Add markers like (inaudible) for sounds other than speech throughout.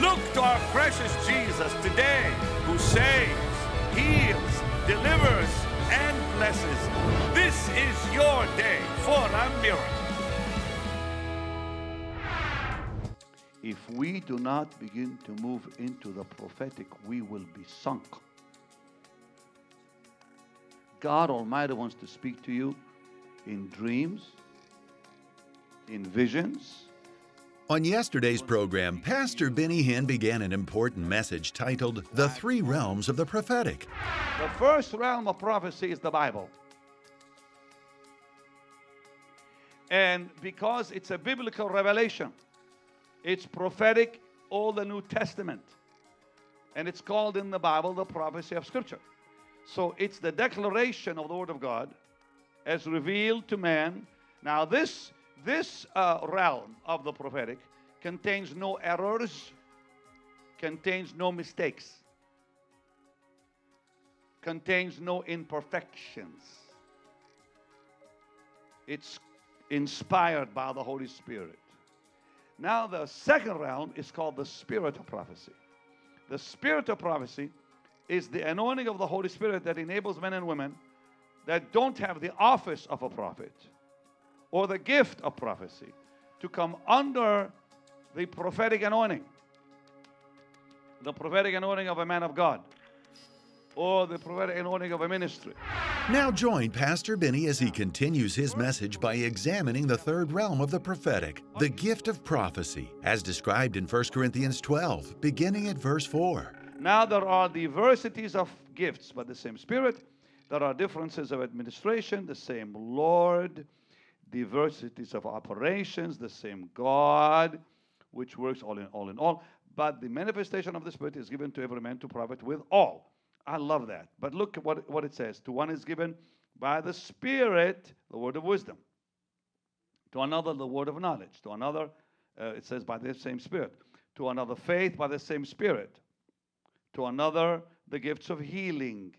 Look to our precious Jesus today who saves, heals, delivers, and blesses. This is your day for a miracle. If we do not begin to move into the prophetic, we will be sunk. God Almighty wants to speak to you in dreams, in visions. On yesterday's program, Pastor Benny Hinn began an important message titled The Three Realms of the Prophetic. The first realm of prophecy is the Bible. And because it's a biblical revelation, it's prophetic, all the New Testament. And it's called in the Bible the prophecy of Scripture. So it's the declaration of the Word of God as revealed to man. Now, this, this uh, realm of the prophetic contains no errors, contains no mistakes, contains no imperfections. It's inspired by the Holy Spirit. Now, the second realm is called the spirit of prophecy. The spirit of prophecy is the anointing of the Holy Spirit that enables men and women that don't have the office of a prophet or the gift of prophecy to come under the prophetic anointing, the prophetic anointing of a man of God, or the prophetic anointing of a ministry. Now join Pastor Benny as he continues his message by examining the third realm of the prophetic, the gift of prophecy, as described in 1 Corinthians 12, beginning at verse 4. Now there are diversities of gifts, but the same Spirit. There are differences of administration, the same Lord, diversities of operations, the same God, which works all in all in all. But the manifestation of the Spirit is given to every man to profit with all. I love that. But look at what, what it says. To one is given by the Spirit the word of wisdom, to another the word of knowledge, to another, uh, it says by the same Spirit, to another faith by the same Spirit, to another the gifts of healing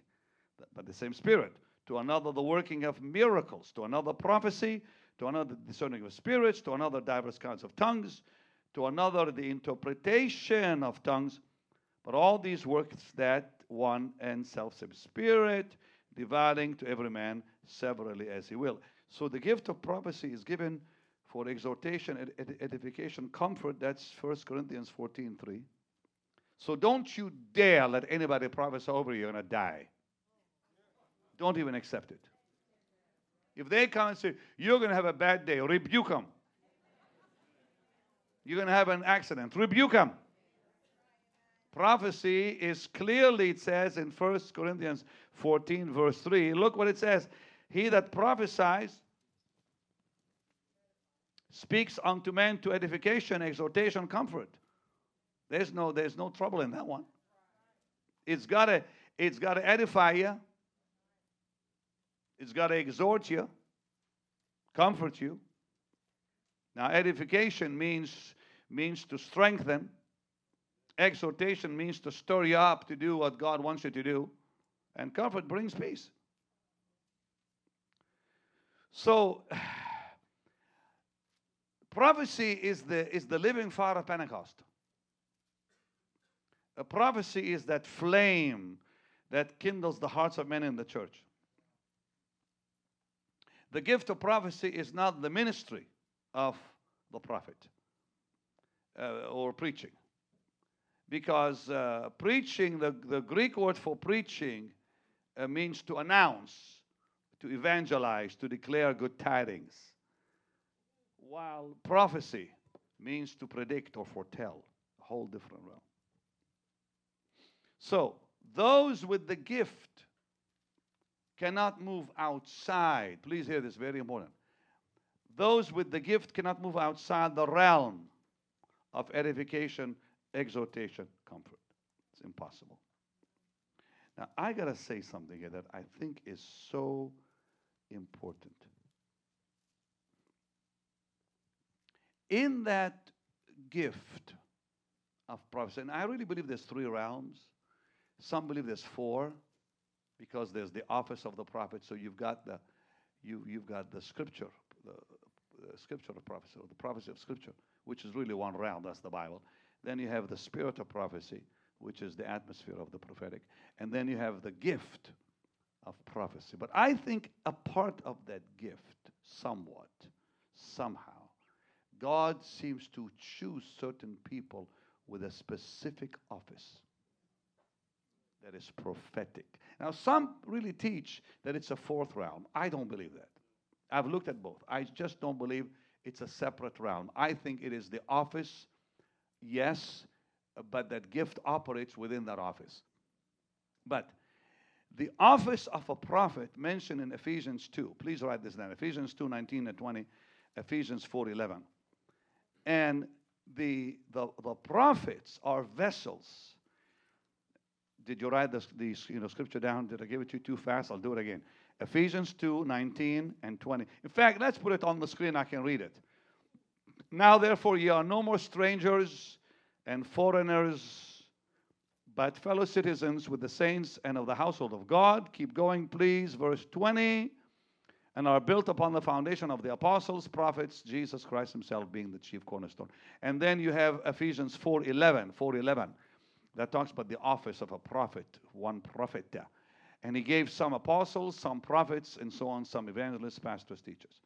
by the same Spirit, to another the working of miracles, to another prophecy, to another discerning of spirits, to another diverse kinds of tongues, to another the interpretation of tongues. But all these works that one and self-same Spirit, dividing to every man severally as he will. So the gift of prophecy is given for exhortation, ed- ed- edification, comfort. That's 1 Corinthians 14 3. So don't you dare let anybody prophesy over you, you're going to die. Don't even accept it. If they come and say, you're going to have a bad day, rebuke them. You're going to have an accident, rebuke them. Prophecy is clearly, it says in 1 Corinthians 14, verse 3. Look what it says. He that prophesies speaks unto men to edification, exhortation, comfort. There's no, there's no trouble in that one. It's gotta, it's gotta edify you. It's gotta exhort you, comfort you. Now, edification means means to strengthen. Exhortation means to stir you up to do what God wants you to do. And comfort brings peace. So (sighs) prophecy is the is the living fire of Pentecost. A prophecy is that flame that kindles the hearts of men in the church. The gift of prophecy is not the ministry of the prophet uh, or preaching. Because uh, preaching, the, the Greek word for preaching uh, means to announce, to evangelize, to declare good tidings. While prophecy means to predict or foretell, a whole different realm. So, those with the gift cannot move outside. Please hear this, very important. Those with the gift cannot move outside the realm of edification, exhortation, comfort. It's impossible. Now, I got to say something here that I think is so important. In that gift of prophecy, and I really believe there's three realms. Some believe there's four because there's the office of the prophet. So you've got the you you've got the scripture, the, scripture of prophecy, or the prophecy of scripture, which is really one realm. That's the Bible. Then you have the spirit of prophecy, which is the atmosphere of the prophetic. And then you have the gift of prophecy. But I think a part of that gift, somewhat, somehow, God seems to choose certain people with a specific office that is prophetic. Now, some really teach that it's a fourth realm. I don't believe that. I've looked at both. I just don't believe it's a separate realm. I think it is the office, yes, but that gift operates within that office. But the office of a prophet mentioned in Ephesians 2. Please write this down. Ephesians 2, 19 and 20, Ephesians 4, 11. And the, the, the prophets are vessels. Did you write this, these you know, scripture down? Did I give it to you too fast? I'll do it again. Ephesians 2 19 and 20. In fact, let's put it on the screen. I can read it. Now, therefore, ye are no more strangers and foreigners, but fellow citizens with the saints and of the household of God. Keep going, please. Verse 20. And are built upon the foundation of the apostles, prophets, Jesus Christ Himself being the chief cornerstone. And then you have Ephesians 4 11, 4 11, that talks about the office of a prophet, one prophet. And he gave some apostles, some prophets, and so on, some evangelists, pastors, teachers.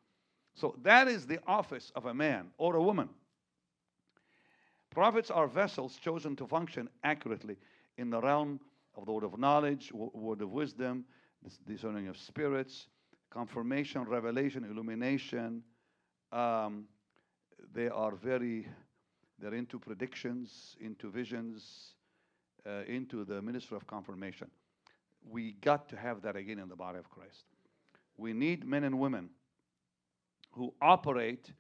So that is the office of a man or a woman. Prophets are vessels chosen to function accurately in the realm of the word of knowledge, word of wisdom, discerning of spirits, confirmation, revelation, illumination. Um, they are very, they're into predictions, into visions, uh, into the ministry of confirmation we got to have that again in the body of Christ. We need men and women who operate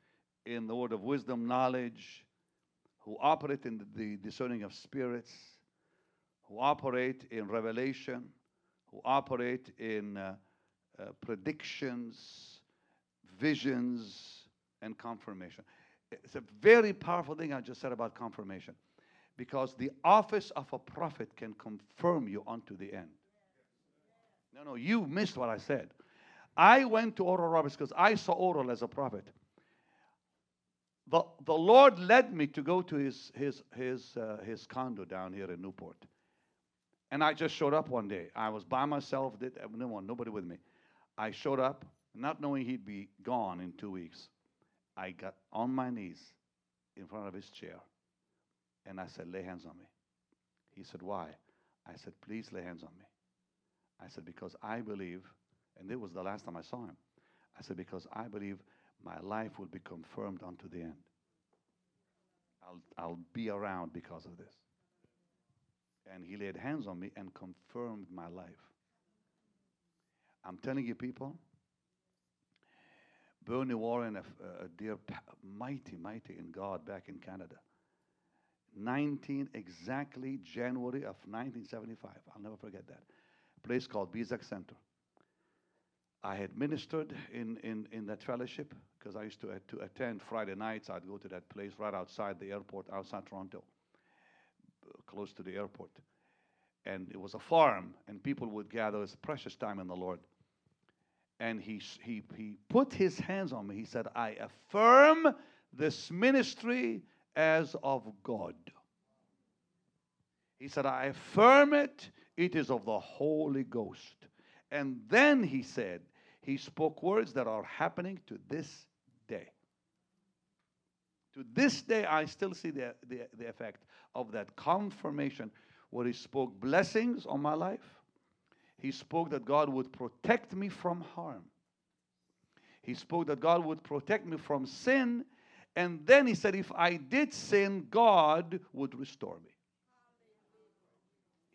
in the word of wisdom, knowledge, who operate in the discerning of spirits, who operate in revelation, who operate in uh, uh, predictions, visions, and confirmation. It's a very powerful thing I just said about confirmation because the office of a prophet can confirm you unto the end. No, no, you missed what I said. I went to Oral Roberts because I saw Oral as a prophet. The, the Lord led me to go to his, his, his, uh, his condo down here in Newport. And I just showed up one day. I was by myself, did no one, nobody with me. I showed up, not knowing he'd be gone in two weeks. I got on my knees in front of his chair and I said, Lay hands on me. He said, Why? I said, Please lay hands on me. I said, because I believe, and it was the last time I saw him. I said, because I believe my life will be confirmed unto the end. I'll, I'll be around because of this. And he laid hands on me and confirmed my life. I'm telling you, people, Bernie Warren, a, a dear, mighty, mighty in God back in Canada. 19, exactly January of 1975. I'll never forget that place called Bizak Center. I had ministered in, in, in that fellowship because I used to, to attend Friday nights. I'd go to that place right outside the airport, outside Toronto, close to the airport. And it was a farm, and people would gather. It was precious time in the Lord. And he, he, he put his hands on me. He said, I affirm this ministry as of God. He said, I affirm it it is of the Holy Ghost. And then he said, he spoke words that are happening to this day. To this day, I still see the, the, the effect of that confirmation where he spoke blessings on my life. He spoke that God would protect me from harm. He spoke that God would protect me from sin. And then he said, if I did sin, God would restore me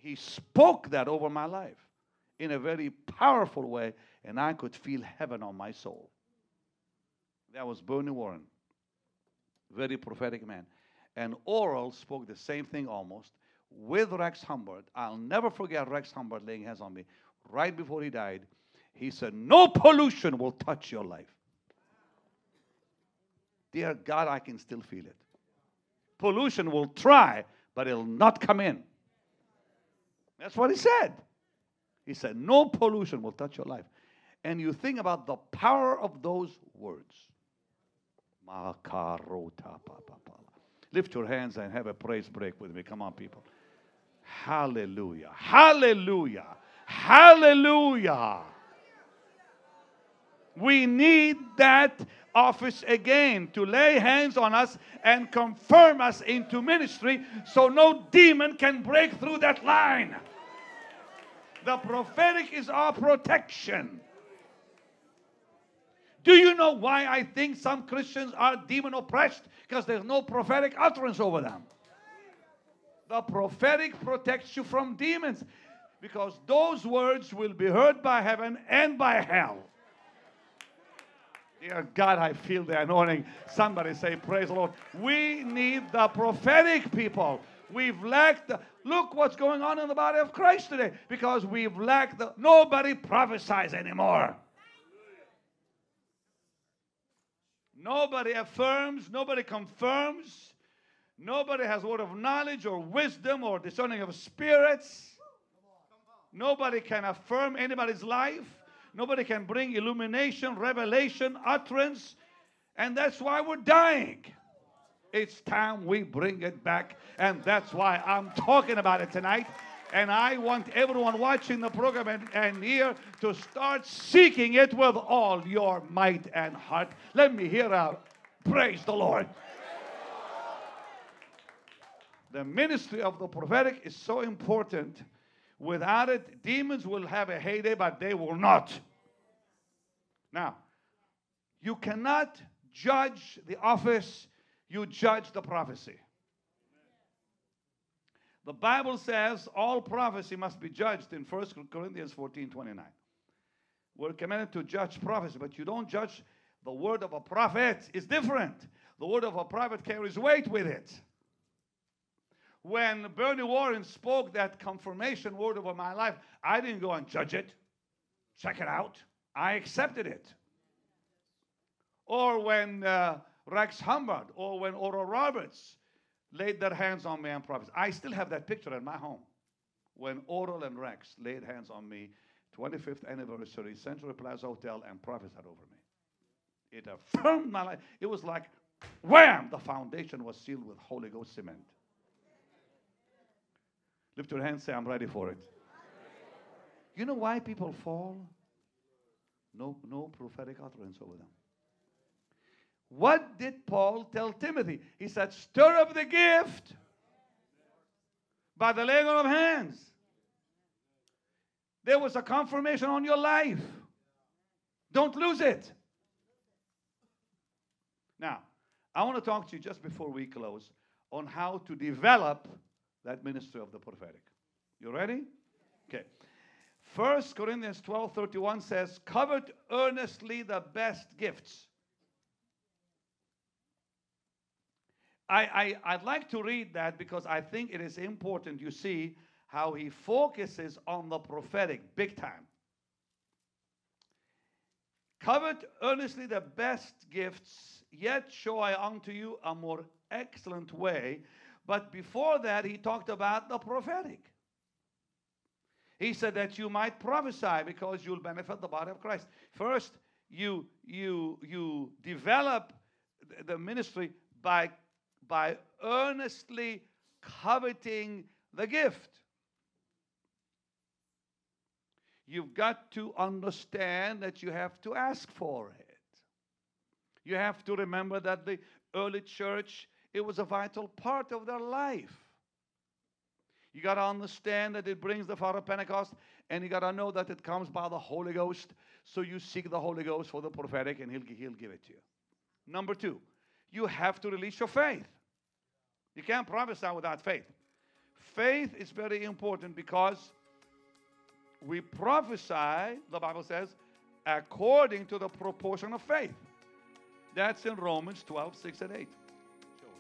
he spoke that over my life in a very powerful way, and I could feel heaven on my soul. That was Bernie Warren, very prophetic man. And Oral spoke the same thing almost with Rex Humbard. I'll never forget Rex Humbard laying hands on me right before he died. He said, No pollution will touch your life. Dear God, I can still feel it. Pollution will try, but it'll not come in. That's what he said. He said, No pollution will touch your life. And you think about the power of those words. Lift your hands and have a praise break with me. Come on, people. Hallelujah. Hallelujah. Hallelujah. We need that office again to lay hands on us and confirm us into ministry so no demon can break through that line. The prophetic is our protection. Do you know why I think some Christians are demon oppressed? Because there's no prophetic utterance over them. The prophetic protects you from demons because those words will be heard by heaven and by hell. Dear God, I feel the anointing. Somebody say, Praise the Lord. We need the prophetic people. We've lacked look what's going on in the body of Christ today because we've lacked the nobody prophesies anymore. Nobody affirms, nobody confirms, nobody has word of knowledge or wisdom or discerning of spirits. Nobody can affirm anybody's life. Nobody can bring illumination, revelation, utterance. And that's why we're dying. It's time we bring it back. And that's why I'm talking about it tonight. And I want everyone watching the program and, and here to start seeking it with all your might and heart. Let me hear a praise the Lord. The ministry of the prophetic is so important. Without it, demons will have a heyday, but they will not. Now, you cannot judge the office, you judge the prophecy. The Bible says all prophecy must be judged in 1 Corinthians 14 29. We're commanded to judge prophecy, but you don't judge the word of a prophet. It's different. The word of a prophet carries weight with it. When Bernie Warren spoke that confirmation word over my life, I didn't go and judge it, check it out. I accepted it. Or when uh, Rex Humbard or when Oral Roberts laid their hands on me and prophesied. I still have that picture in my home when Oral and Rex laid hands on me, 25th anniversary, Century Plaza Hotel, and prophesied over me. It affirmed my life. It was like, wham, the foundation was sealed with Holy Ghost cement. Lift your hands, say, I'm ready for it. You know why people fall? No, no prophetic utterance over them. What did Paul tell Timothy? He said, Stir up the gift by the laying on of hands. There was a confirmation on your life. Don't lose it. Now, I want to talk to you just before we close on how to develop that ministry of the prophetic. You ready? Okay. First Corinthians 12 31 says, Covet earnestly the best gifts I, I, would like to read that because I think it is important. You see how he focuses on the prophetic big time. Covet earnestly the best gifts, yet show I unto you a more excellent way. But before that, he talked about the prophetic. He said that you might prophesy because you'll benefit the body of Christ. First, you you you develop the ministry by by earnestly coveting the gift. You've got to understand that you have to ask for it. You have to remember that the early church, it was a vital part of their life. You got to understand that it brings the fire of Pentecost, and you got to know that it comes by the Holy Ghost. So you seek the Holy Ghost for the prophetic, and he'll, he'll give it to you. Number two, you have to release your faith. You can't prophesy without faith. Faith is very important because we prophesy, the Bible says, according to the proportion of faith. That's in Romans 12, 6 and 8.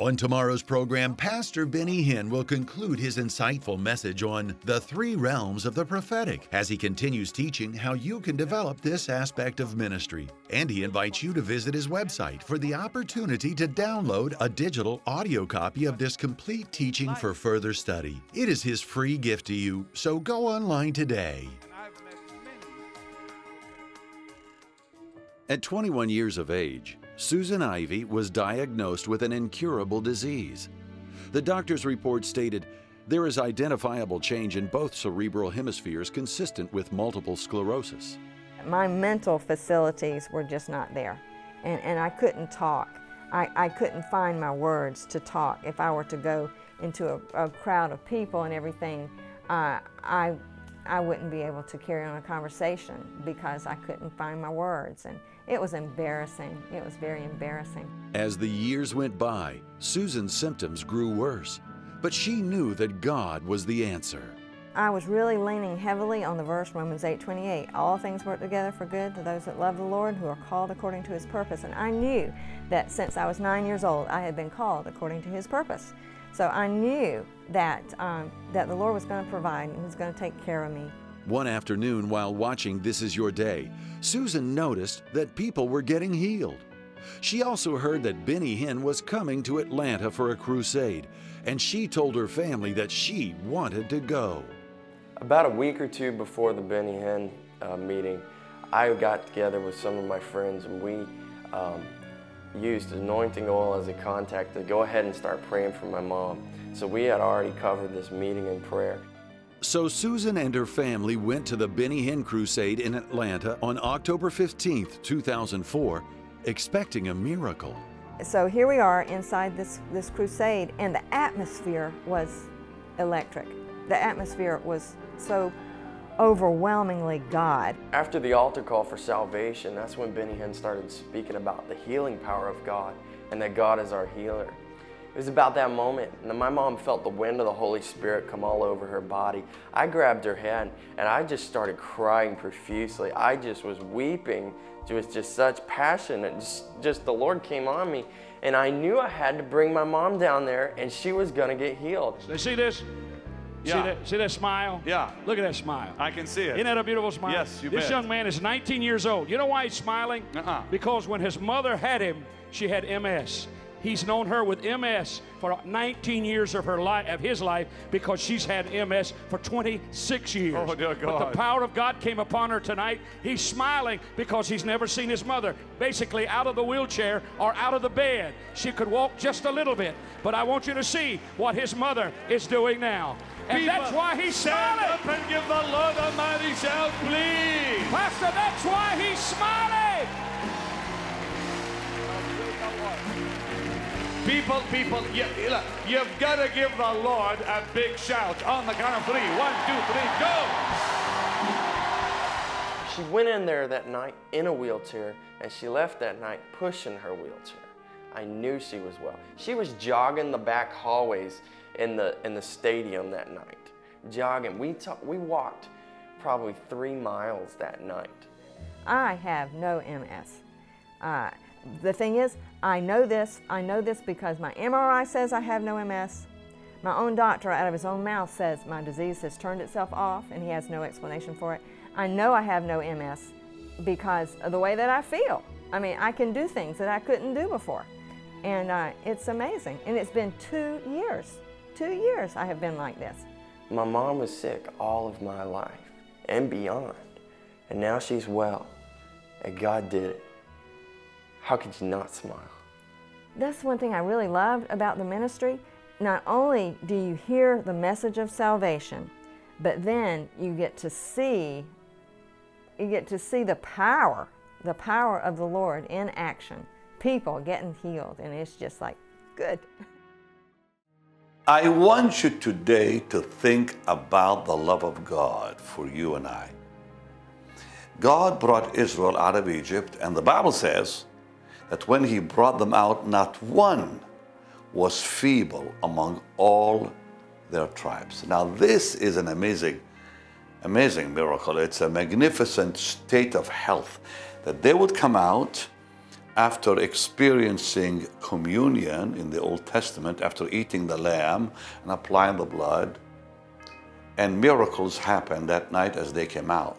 On tomorrow's program, Pastor Benny Hinn will conclude his insightful message on the three realms of the prophetic as he continues teaching how you can develop this aspect of ministry. And he invites you to visit his website for the opportunity to download a digital audio copy of this complete teaching for further study. It is his free gift to you, so go online today. At 21 years of age, Susan Ivy was diagnosed with an incurable disease. The doctor's report stated there is identifiable change in both cerebral hemispheres consistent with multiple sclerosis. My mental facilities were just not there, and, and I couldn't talk. I, I couldn't find my words to talk. If I were to go into a, a crowd of people and everything, uh, I, I wouldn't be able to carry on a conversation because I couldn't find my words. And it was embarrassing. It was very embarrassing. As the years went by, Susan's symptoms grew worse, but she knew that God was the answer. I was really leaning heavily on the verse Romans 8:28. All things work together for good to those that love the Lord, who are called according to His purpose. And I knew that since I was nine years old, I had been called according to His purpose. So I knew that um, that the Lord was going to provide and He was going to take care of me. One afternoon, while watching This Is Your Day, Susan noticed that people were getting healed. She also heard that Benny Hinn was coming to Atlanta for a crusade, and she told her family that she wanted to go. About a week or two before the Benny Hinn uh, meeting, I got together with some of my friends and we um, used anointing oil as a contact to go ahead and start praying for my mom. So we had already covered this meeting in prayer. So Susan and her family went to the Benny Hinn Crusade in Atlanta on October 15, 2004, expecting a miracle. So here we are inside this, this crusade, and the atmosphere was electric. The atmosphere was so overwhelmingly God. After the altar call for salvation, that's when Benny Hinn started speaking about the healing power of God and that God is our healer. It was about that moment, and my mom felt the wind of the Holy Spirit come all over her body. I grabbed her hand and I just started crying profusely. I just was weeping with just such passion, and just, just the Lord came on me, and I knew I had to bring my mom down there, and she was gonna get healed. They see this? Yeah. See that, see that smile? Yeah. Look at that smile. I can see it. Isn't that a beautiful smile? Yes, you This bet. young man is 19 years old. You know why he's smiling? Uh-uh. Because when his mother had him, she had MS. He's known her with MS for 19 years of her life, of his life, because she's had MS for 26 years. Oh, dear But the power of God came upon her tonight. He's smiling because he's never seen his mother, basically out of the wheelchair or out of the bed. She could walk just a little bit, but I want you to see what his mother is doing now, and People, that's why he's smiling. stand up and give the Lord a mighty shout, please. Pastor, that's why he's smiling. People, people, you, look, you've got to give the Lord a big shout on the count of three. One, two, three, go! She went in there that night in a wheelchair, and she left that night pushing her wheelchair. I knew she was well. She was jogging the back hallways in the in the stadium that night, jogging. We ta- we walked probably three miles that night. I have no MS. Uh, the thing is, I know this. I know this because my MRI says I have no MS. My own doctor, out of his own mouth, says my disease has turned itself off and he has no explanation for it. I know I have no MS because of the way that I feel. I mean, I can do things that I couldn't do before. And uh, it's amazing. And it's been two years. Two years I have been like this. My mom was sick all of my life and beyond, and now she's well, and God did it. How could you not smile? That's one thing I really loved about the ministry. Not only do you hear the message of salvation, but then you get to see you get to see the power, the power of the Lord in action. People getting healed and it's just like good. I want you today to think about the love of God for you and I. God brought Israel out of Egypt, and the Bible says that when He brought them out, not one was feeble among all their tribes. Now, this is an amazing, amazing miracle. It's a magnificent state of health that they would come out after experiencing communion in the Old Testament, after eating the lamb and applying the blood, and miracles happened that night as they came out.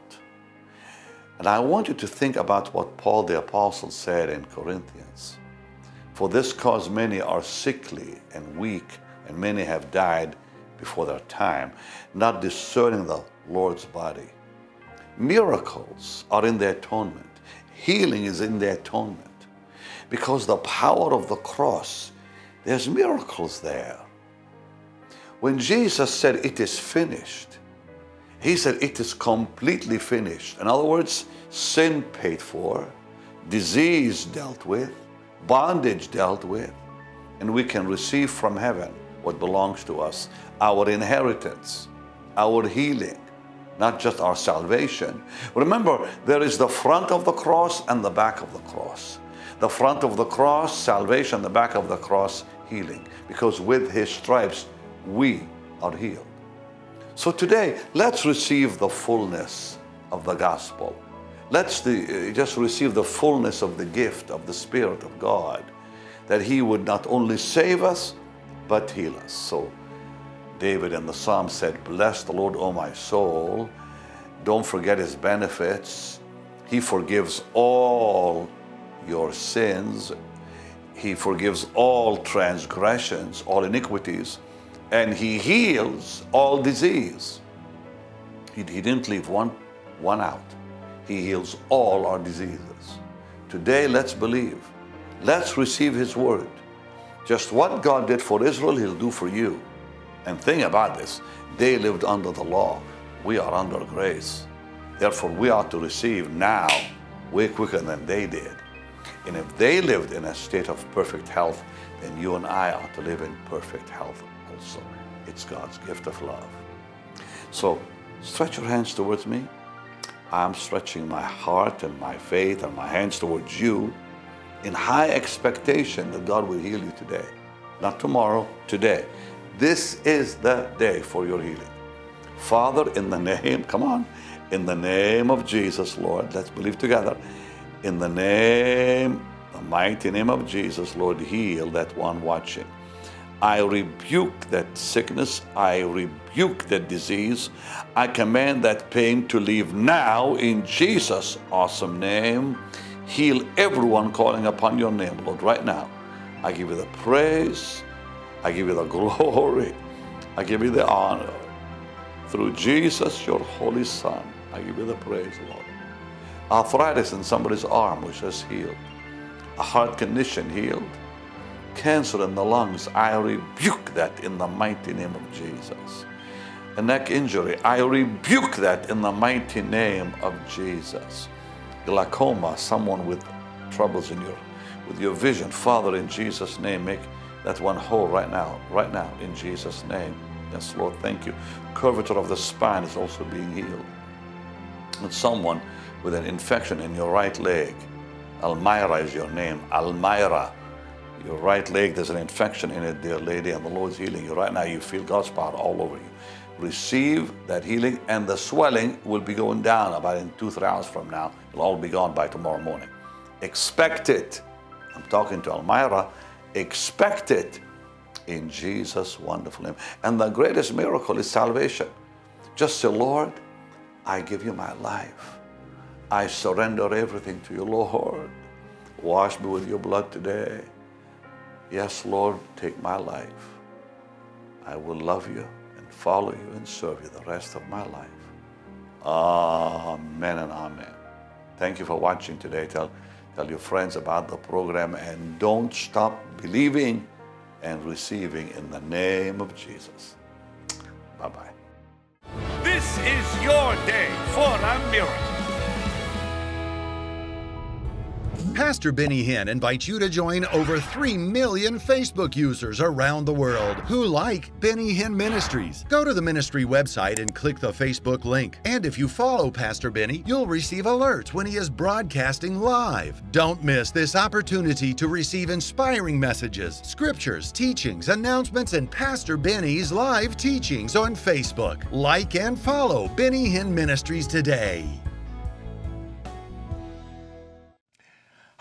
And I want you to think about what Paul the Apostle said in Corinthians. For this cause many are sickly and weak, and many have died before their time, not discerning the Lord's body. Miracles are in the atonement, healing is in the atonement. because the power of the cross, there's miracles there. When Jesus said, It is finished, he said, It is completely finished. In other words, sin paid for, disease dealt with, bondage dealt with, and we can receive from heaven what belongs to us our inheritance, our healing, not just our salvation. Remember, there is the front of the cross and the back of the cross. The front of the cross, salvation, the back of the cross, healing. Because with his stripes, we are healed. So today, let's receive the fullness of the gospel. Let's the, uh, just receive the fullness of the gift of the Spirit of God, that He would not only save us, but heal us. So David in the Psalm said, Bless the Lord, O my soul. Don't forget His benefits. He forgives all your sins. He forgives all transgressions, all iniquities and he heals all disease. He, he didn't leave one, one out. He heals all our diseases. Today, let's believe. Let's receive his word. Just what God did for Israel, he'll do for you. And think about this they lived under the law, we are under grace. Therefore, we ought to receive now way quicker than they did. And if they lived in a state of perfect health, then you and I ought to live in perfect health It's God's gift of love. So stretch your hands towards me. I'm stretching my heart and my faith and my hands towards you in high expectation that God will heal you today. Not tomorrow, today. This is the day for your healing. Father, in the name, come on, in the name of Jesus, Lord, let's believe together. In the name, the mighty name of Jesus, Lord, heal that one watching. I rebuke that sickness. I rebuke that disease. I command that pain to leave now in Jesus' awesome name. Heal everyone calling upon your name, Lord, right now. I give you the praise. I give you the (laughs) glory. I give you the honor. Through Jesus, your holy Son, I give you the praise, Lord. Arthritis in somebody's arm, which is healed. A heart condition healed cancer in the lungs, I rebuke that in the mighty name of Jesus. A neck injury, I rebuke that in the mighty name of Jesus. Glaucoma, someone with troubles in your with your vision, Father, in Jesus' name, make that one whole right now, right now, in Jesus' name. Yes, Lord, thank you. Curvature of the spine is also being healed. And someone with an infection in your right leg, Almira is your name. Almira your right leg, there's an infection in it, dear lady, and the Lord's healing you. Right now, you feel God's power all over you. Receive that healing, and the swelling will be going down about in two, three hours from now. It'll all be gone by tomorrow morning. Expect it. I'm talking to Elmira. Expect it in Jesus' wonderful name. And the greatest miracle is salvation. Just say, Lord, I give you my life. I surrender everything to you, Lord. Wash me with your blood today. Yes, Lord, take my life. I will love you and follow you and serve you the rest of my life. Amen and amen. Thank you for watching today. Tell, tell your friends about the program and don't stop believing and receiving in the name of Jesus. Bye bye. This is your day for a miracle. Pastor Benny Hinn invites you to join over 3 million Facebook users around the world who like Benny Hinn Ministries. Go to the ministry website and click the Facebook link. And if you follow Pastor Benny, you'll receive alerts when he is broadcasting live. Don't miss this opportunity to receive inspiring messages, scriptures, teachings, announcements, and Pastor Benny's live teachings on Facebook. Like and follow Benny Hinn Ministries today.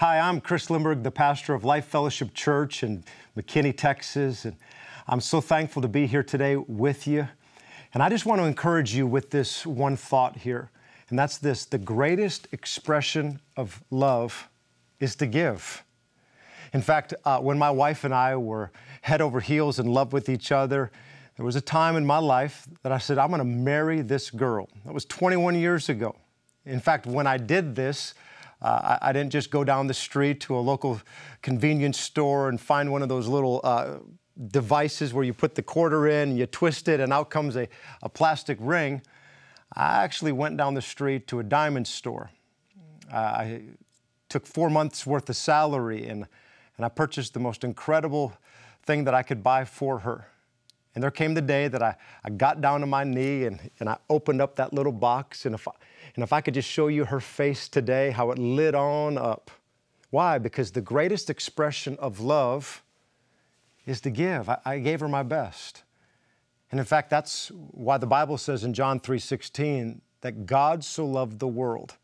Hi, I'm Chris Lindberg, the pastor of Life Fellowship Church in McKinney, Texas, and I'm so thankful to be here today with you. And I just want to encourage you with this one thought here, and that's this the greatest expression of love is to give. In fact, uh, when my wife and I were head over heels in love with each other, there was a time in my life that I said, I'm going to marry this girl. That was 21 years ago. In fact, when I did this, Uh, I, I, didn't just go down the street to a local convenience store and find one of those little uh, devices where you put the quarter in, you twist it, and out comes a, a plastic ring. I actually went down the street to a diamond store. Uh, I took four months worth of salary and, and I purchased the most incredible thing that I could buy for her. And there came the day that I, I got down on my knee and, and I opened up that little box. And if, I, and if I could just show you her face today, how it lit on up. Why? Because the greatest expression of love is to give. I, I gave her my best. And in fact, that's why the Bible says in John 3:16 that God so loved the world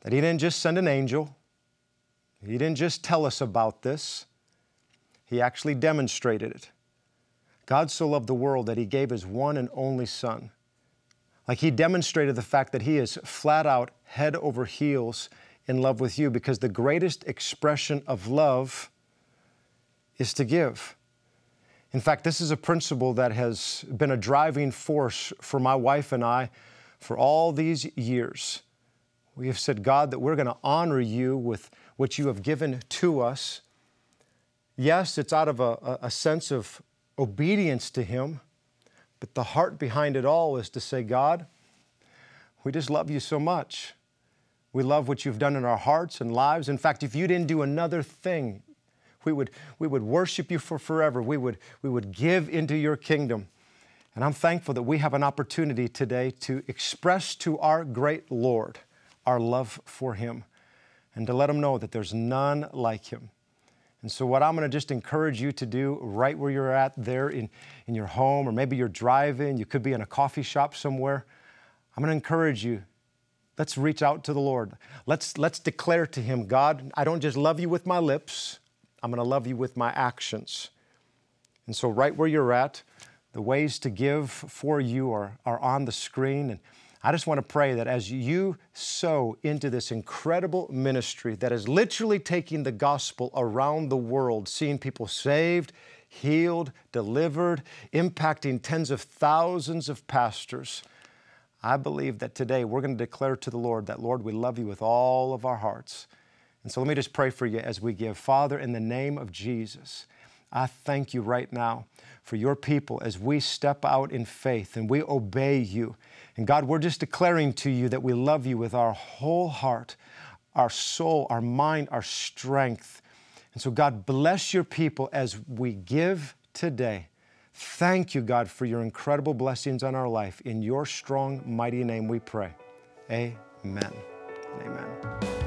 that he didn't just send an angel, he didn't just tell us about this, he actually demonstrated it. God so loved the world that he gave his one and only son. Like he demonstrated the fact that he is flat out head over heels in love with you because the greatest expression of love is to give. In fact, this is a principle that has been a driving force for my wife and I for all these years. We have said, God, that we're going to honor you with what you have given to us. Yes, it's out of a, a sense of obedience to Him, but the heart behind it all is to say, God, we just love you so much. We love what you've done in our hearts and lives. In fact, if you didn't do another thing we would, we would worship you for forever. We would, we would give into your kingdom. And I'm thankful that we have an opportunity today to express to our great Lord our love for Him and to let Him know that there's none like Him. And so, what I'm going to just encourage you to do right where you're at, there in, in your home, or maybe you're driving, you could be in a coffee shop somewhere. I'm going to encourage you let's reach out to the Lord. Let's, let's declare to Him, God, I don't just love you with my lips, I'm going to love you with my actions. And so, right where you're at, the ways to give for you are, are on the screen. And I just want to pray that as you sow into this incredible ministry that is literally taking the gospel around the world, seeing people saved, healed, delivered, impacting tens of thousands of pastors, I believe that today we're going to declare to the Lord that, Lord, we love you with all of our hearts. And so let me just pray for you as we give. Father, in the name of Jesus, I thank you right now for your people as we step out in faith and we obey you. And God, we're just declaring to you that we love you with our whole heart, our soul, our mind, our strength. And so, God, bless your people as we give today. Thank you, God, for your incredible blessings on our life. In your strong, mighty name we pray. Amen. Amen.